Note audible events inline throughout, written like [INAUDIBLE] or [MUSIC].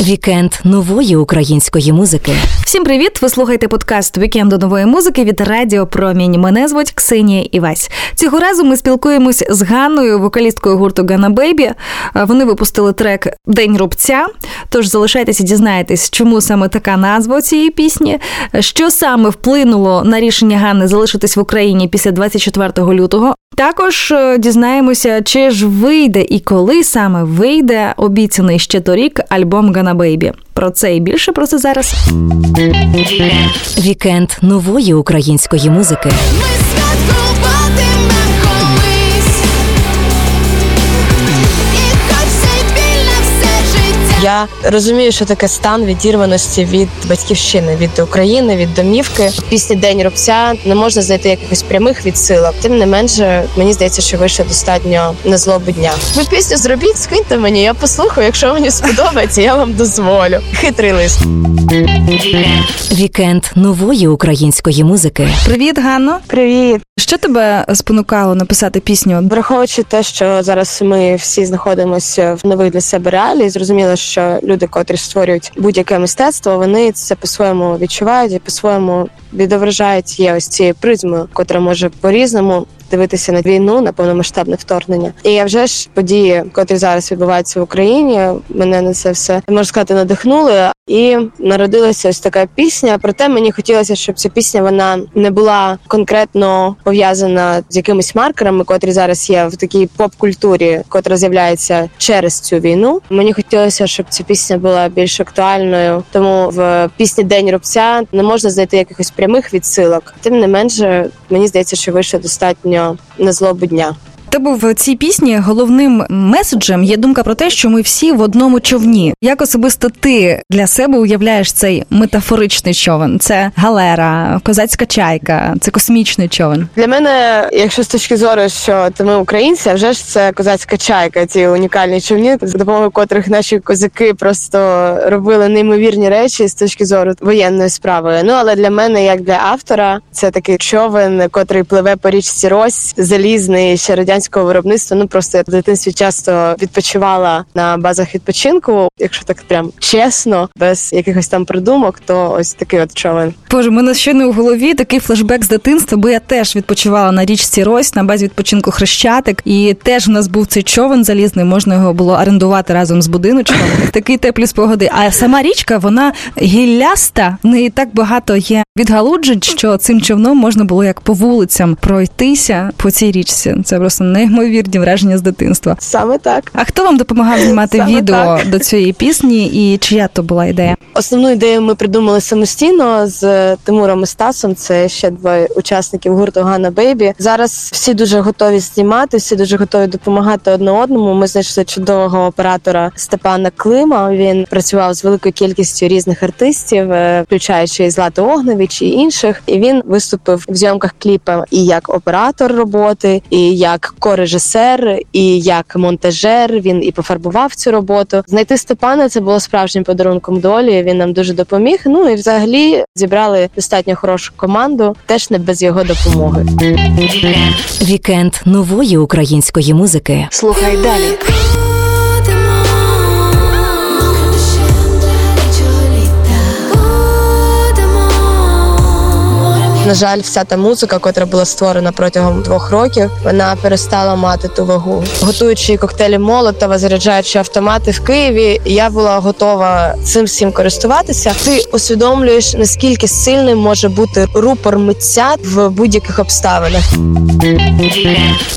Вікенд нової української музики. Всім привіт! Ви слухаєте подкаст Вікенду нової музики від Радіо Промінь. Мене звуть Ксенія Івась. Цього разу ми спілкуємось з Ганною, вокалісткою гурту gannababy. Вони випустили трек День рубця. Тож залишайтеся, дізнаєтесь, чому саме така назва цієї пісні, що саме вплинуло на рішення Ганни залишитись в Україні після 24 лютого. Також е, дізнаємося, чи ж вийде і коли саме вийде обіцяний ще торік альбом Гана Бейбі. Про це і більше про це зараз. Вікенд нової української музики. Я розумію, що таке стан відірваності від батьківщини, від України, від домівки. В Пісні День рубця не можна знайти якихось прямих відсилок. Тим не менше, мені здається, що вийшло достатньо на злобу дня. Ви пісню зробіть, скиньте мені, я послухаю. Якщо мені сподобається, я вам дозволю. Хитрий лист. Вікенд нової української музики. Привіт, Ганно. Привіт. Що тебе спонукало написати пісню? Враховуючи те, що зараз ми всі знаходимося в нових для себе реалії, зрозуміло, що люди, котрі створюють будь-яке мистецтво, вони це по-своєму відчувають і по-своєму відображають є ось цією призмою, котра може по-різному. Дивитися на війну на повномасштабне вторгнення, і я вже ж події, котрі зараз відбуваються в Україні, мене на це все можна сказати надихнули. І народилася ось така пісня. Проте мені хотілося, щоб ця пісня вона не була конкретно пов'язана з якимись маркерами, котрі зараз є в такій поп-культурі, котра з'являється через цю війну. Мені хотілося, щоб ця пісня була більш актуальною. Тому в пісні День рубця не можна знайти якихось прямих відсилок. Тим не менше, мені здається, що вийшло достатньо на злобу дня. Тебе в цій пісні головним меседжем є думка про те, що ми всі в одному човні. Як особисто ти для себе уявляєш цей метафоричний човен? Це галера, козацька чайка, це космічний човен. Для мене, якщо з точки зору, що то ми українці, а вже ж це козацька чайка, ці унікальні човні, за допомогою котрих наші козаки просто робили неймовірні речі з точки зору воєнної справи. Ну але для мене, як для автора, це такий човен, котрий пливе по річці Рось, залізний ще радянського виробництва. Ну просто я в дитинстві часто відпочивала на базах відпочинку. Якщо так прям чесно, без якихось там придумок, то ось такий от човен. Боже, мене щойно у голові такий флешбек з дитинства, бо я теж відпочивала на річці Рось на базі відпочинку Хрещатик, і теж в нас був цей човен залізний, можна його було орендувати разом з будиночком. [LAUGHS] Такі теплі спогади. А сама річка, вона гілляста, в неї так багато є відгалуджень, що цим човном можна було як по вулицям пройтися по цій річці. Це просто неймовірні враження з дитинства. Саме так. А хто вам допомагав знімати Саме відео так. до цієї пісні, і чия то була ідея? Основну ідею ми придумали самостійно з Тимуром і Стасом. Це ще двоє учасників гурту Ганна Бейбі. Зараз всі дуже готові знімати, всі дуже готові допомагати одне одному. Ми знайшли чудового оператора Степана Клима. Він працював з великою кількістю різних артистів, е, включаючи і Злату Огневич і інших. І він виступив в зйомках кліпа і як оператор роботи, і як корежисер, і як монтажер. Він і пофарбував цю роботу. Знайти Степана це було справжнім подарунком долі. Він нам дуже допоміг. Ну і взагалі зібрали достатньо хорошу команду, теж не без його допомоги. Вікенд нової української музики. Слухай далі. На жаль, вся та музика, котра була створена протягом двох років, вона перестала мати ту вагу. Готуючи коктейлі Молотова, заряджаючи автомати в Києві, я була готова цим всім користуватися. Ти усвідомлюєш наскільки сильним може бути рупор митця в будь-яких обставинах.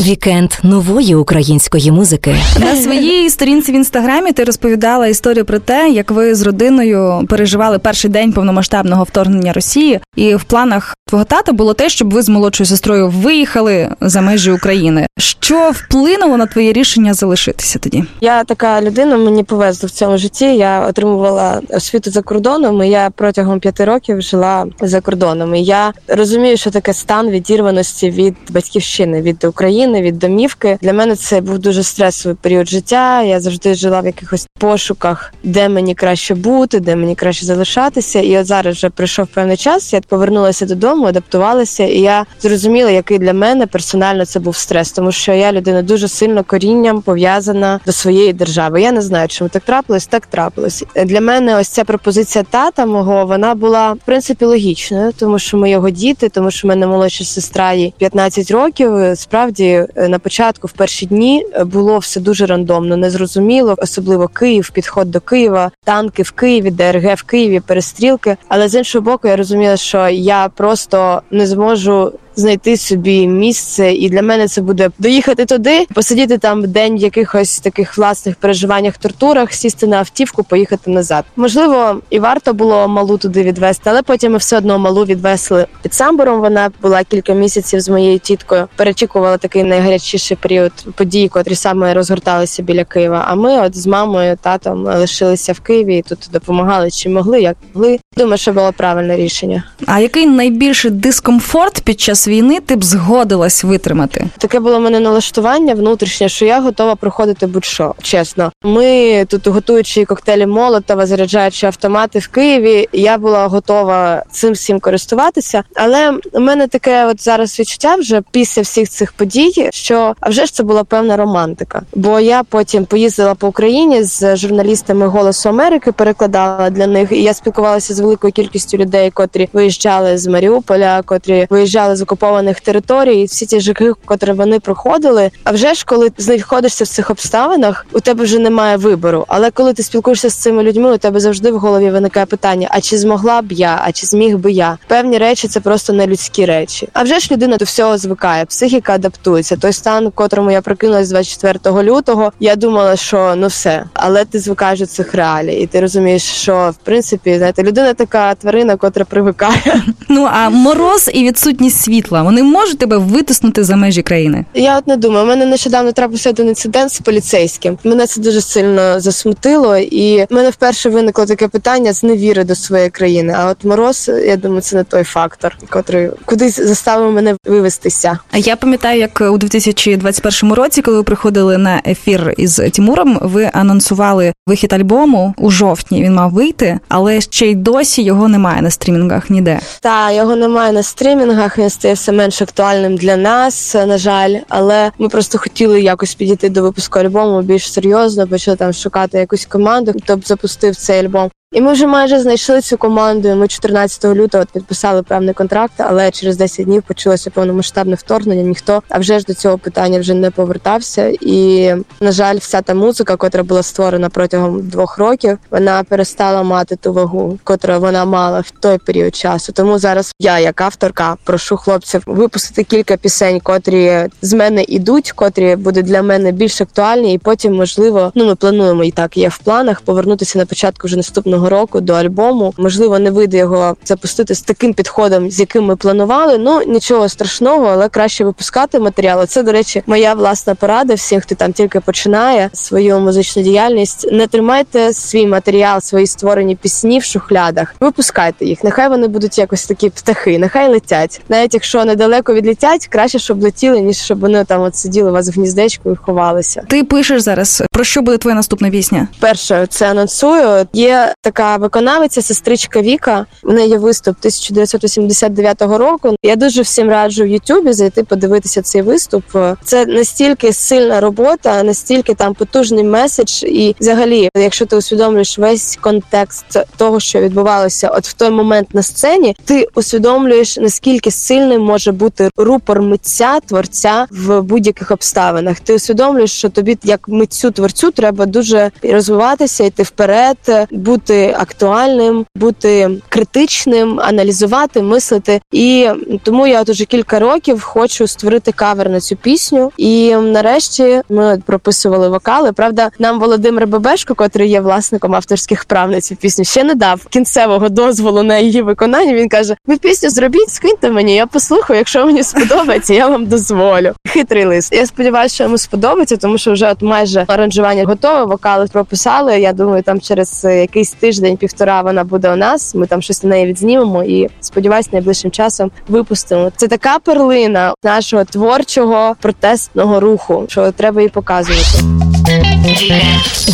Вікенд нової української музики. На своїй сторінці в інстаграмі ти розповідала історію про те, як ви з родиною переживали перший день повномасштабного вторгнення Росії, і в планах твого тата було те, щоб ви з молодшою сестрою виїхали за межі України. Що вплинуло на твоє рішення залишитися тоді? Я така людина, мені повезло в цьому житті. Я отримувала освіту за кордоном. і Я протягом п'яти років жила за кордоном. І я розумію, що таке стан відірваності від батьківщини, від України, від домівки. Для мене це був дуже стресовий період життя. Я завжди жила в якихось пошуках, де мені краще бути, де мені краще залишатися. І от зараз вже прийшов певний час. Я повернулася додому. Адаптувалася, і я зрозуміла, який для мене персонально це був стрес, тому що я людина дуже сильно корінням пов'язана до своєї держави. Я не знаю, чому так трапилось, так трапилось. Для мене ось ця пропозиція тата мого вона була в принципі логічною, тому що ми його діти, тому що в мене молодша сестра їй 15 років. Справді е, на початку, в перші дні, е, було все дуже рандомно, незрозуміло, особливо Київ, підход до Києва, танки в Києві, ДРГ в Києві, перестрілки. Але з іншого боку, я розуміла, що я просто не зможу. Знайти собі місце, і для мене це буде доїхати туди, посидіти там день в якихось таких власних переживаннях, тортурах, сісти на автівку, поїхати назад. Можливо, і варто було малу туди відвести, але потім ми все одно малу відвесли під самбором. Вона була кілька місяців з моєю тіткою. Перечікувала такий найгарячіший період подій, котрі саме розгорталися біля Києва. А ми, от з мамою, татом, лишилися в Києві і тут допомагали чим могли, як могли. Думаю, що було правильне рішення. А який найбільший дискомфорт під час війни ти б згодилась витримати? Таке було в мене налаштування внутрішнє, що я готова проходити будь-що. Чесно, ми тут готуючи коктейлі Молотова, заряджаючи автомати в Києві. Я була готова цим всім користуватися. Але у мене таке, от зараз відчуття вже після всіх цих подій, що а вже ж це була певна романтика. Бо я потім поїздила по Україні з журналістами Голосу Америки, перекладала для них, і я спілкувалася з великою кількістю людей, котрі виїжджали з Маріуполя, котрі виїжджали з окупованих територій, всі ті жахи, котрі вони проходили. А вже ж, коли знаходишся в цих обставинах, у тебе вже немає вибору. Але коли ти спілкуєшся з цими людьми, у тебе завжди в голові виникає питання: а чи змогла б я, а чи зміг би я? Певні речі це просто не людські речі. А вже ж людина до всього звикає, психіка адаптується. Той стан, котрому я прокинулась 24 лютого, я думала, що ну все, але ти звикаєш до цих реалій, і ти розумієш, що в принципі знаєте, людина така тварина, котра привикає. Ну а мороз і відсутність світла вони можуть тебе витиснути за межі країни. Я от не думаю. У мене нещодавно трапився один інцидент з поліцейським. Мене це дуже сильно засмутило, і в мене вперше виникло таке питання з невіри до своєї країни. А от мороз, я думаю, це не той фактор, котрий кудись заставив мене вивестися. А я пам'ятаю, як у 2021 році, коли ви приходили на ефір із Тімуром, ви анонсували вихід альбому у жовтні. Він мав вийти, але ще й досі його немає на стрімінгах ніде. Та його немає на стрімінгах. Він стає все менш актуальним для нас, на жаль. Але ми просто хотіли якось підійти до випуску альбому більш серйозно, почали там шукати якусь команду, хто б запустив цей альбом. І ми вже майже знайшли цю команду. Ми 14 лютого підписали певний контракт, але через 10 днів почалося повномасштабне вторгнення. Ніхто а вже ж до цього питання вже не повертався. І на жаль, вся та музика, котра була створена протягом двох років, вона перестала мати ту вагу, котру вона мала в той період часу. Тому зараз я, як авторка, прошу хлопців випустити кілька пісень, котрі з мене ідуть, котрі будуть для мене більш актуальні, і потім, можливо, ну ми плануємо і так є в планах повернутися на початку вже наступного року до альбому. Можливо, не вийде його запустити з таким підходом, з яким ми планували. Ну нічого страшного, але краще випускати матеріали. Це, до речі, моя власна порада всім, хто там тільки починає свою музичну діяльність. Не тримайте свій матеріал, свої створені пісні в шухлядах. Випускайте їх. Нехай вони будуть якось такі птахи, нехай летять. Навіть якщо недалеко відлетять, краще, щоб летіли, ніж щоб вони там от сиділи у вас в гніздечку і ховалися. Ти пишеш зараз про що буде твоя наступна пісня? Перше, це анонсую. Є така виконавиця, сестричка Віка. В неї є виступ 1989 року. Я дуже всім раджу в Ютубі зайти подивитися цей виступ. Це настільки сильна робота, настільки там потужний меседж. І взагалі, якщо ти усвідомлюєш весь контекст того, що відбувалося, от в той момент на сцені, ти усвідомлюєш наскільки сильним може бути рупор митця, творця в будь-яких обставинах. Ти усвідомлюєш, що тобі, як митцю творцю, треба дуже розвиватися, йти вперед, бути актуальним, бути критичним, аналізувати, мислити. І тому я от уже кілька років хочу створити кавер на цю пісню. І нарешті ми прописували вокали. Правда, нам Володимир Бебешко, котрий є власником авторських прав на цю пісню, ще не дав кінцевого дозволу на її виконання. Він каже: Ви пісню зробіть, скиньте мені, я послухаю. Якщо мені сподобається, я вам дозволю. Хитрий лист. Я сподіваюся, що йому сподобається, тому що вже от майже аранжування готове, вокали прописали. Я думаю, там через якийсь тиждень, півтора вона буде у нас. Ми там щось на неї відзнімемо і сподіваюсь, найближчим часом випустимо. Це така перлина нашого творчого протестного руху, що треба її показувати.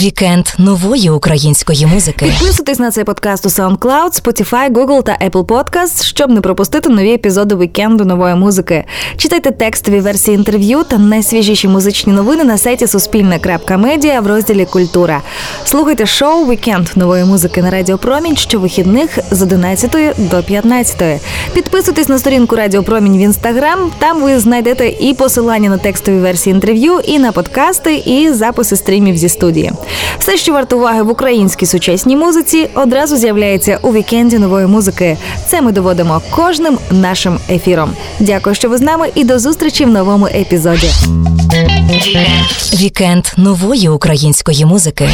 Вікенд нової української музики. Підписуйтесь на цей подкаст у SoundCloud, Spotify, Google та Apple Podcasts, щоб не пропустити нові епізоди вікенду нової музики. Читайте текстові версії інтерв'ю та найсвіжіші музичні новини на сайті Суспільне.Медіа в розділі Культура. Слухайте шоу Вікенд нової музики на Радіо Промінь щовихідних з 11 до 15. Підписуйтесь на сторінку Радіо Промінь в інстаграм. Там ви знайдете і посилання на текстові версії інтерв'ю, і на подкасти, і записи стрімів зі студії. Все, що варто уваги в українській сучасній музиці, одразу з'являється у вікенді нової музики. Це ми доводимо кожним нашим ефіром. Дякую, що ви з нами, і до зустрічі в новому епізоді. Вікенд нової української музики.